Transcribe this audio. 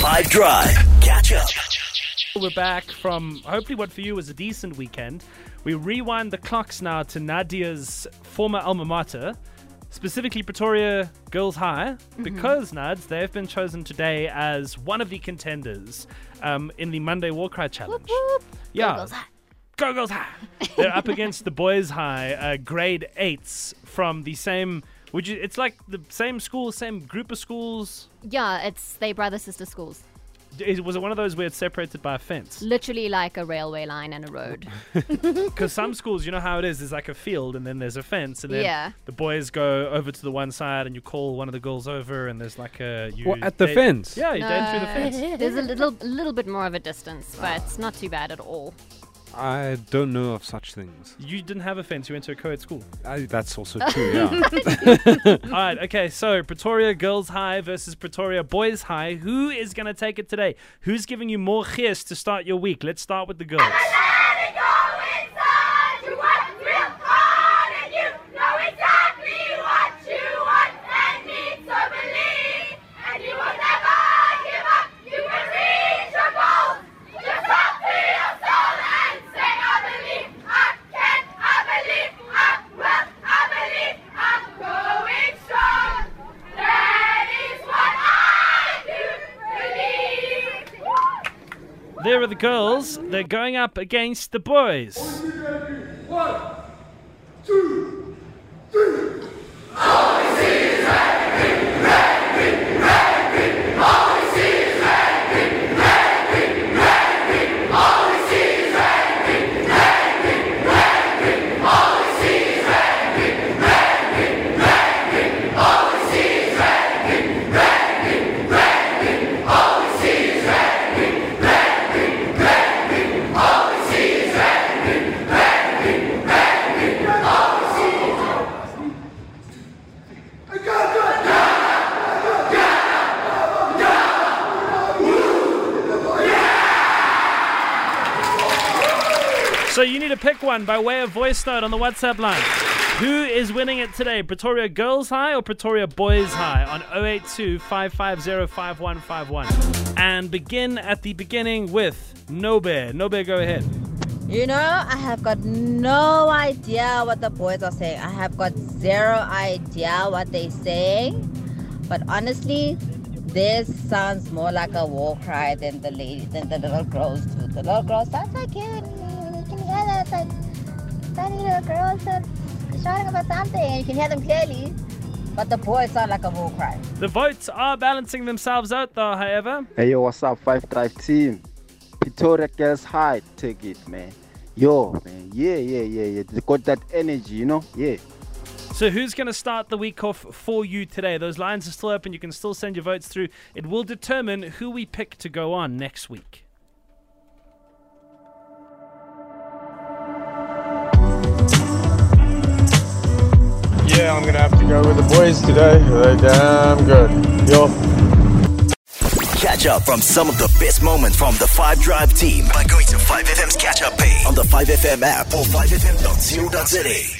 5 Drive. Catch up. We're back from hopefully what for you was a decent weekend. We rewind the clocks now to Nadia's former alma mater, specifically Pretoria Girls High, because Nads they've been chosen today as one of the contenders um, in the Monday War Cry Challenge. Yeah, Girls High. Go Girls High. They're up against the Boys High, uh, grade eights from the same. Would you? It's like the same school, same group of schools. Yeah, it's they brother sister schools. Is, was it one of those where it's separated by a fence? Literally like a railway line and a road. Because some schools, you know how it is. There's like a field, and then there's a fence, and then Yeah. the boys go over to the one side, and you call one of the girls over, and there's like a you What, at the date- fence? Yeah, you date through the uh, fence. There's a little little bit more of a distance, but it's not too bad at all. I don't know of such things. You didn't have a fence. You went to a co-ed school. I, that's also true, yeah. All right. Okay. So Pretoria Girls High versus Pretoria Boys High. Who is going to take it today? Who's giving you more gees to start your week? Let's start with the girls. There are the girls. They're going up against the boys. So you need to pick one by way of voice note on the WhatsApp line. Who is winning it today? Pretoria Girls High or Pretoria Boys High on 082 550 5151? And begin at the beginning with No Bear. No Nobe, go ahead. You know, I have got no idea what the boys are saying. I have got zero idea what they're saying. But honestly, this sounds more like a war cry than the lady than the little girls do. The little girls sound like, cute. You that like tiny little girls are shouting about something. and You can hear them clearly. But the boys sound like a war cry. The votes are balancing themselves out, though, however. Hey yo, what's up, Five Drive team? Pretoria Girls High, take it, man. Yo, man, yeah, yeah, yeah, yeah. They got that energy, you know? Yeah. So, who's going to start the week off for you today? Those lines are still open. You can still send your votes through. It will determine who we pick to go on next week. I'm gonna have to go with the boys today. They're damn good. Yo. Catch up from some of the best moments from the 5 Drive team by going to 5FM's catch up page on the 5FM app or 5FM.co.za.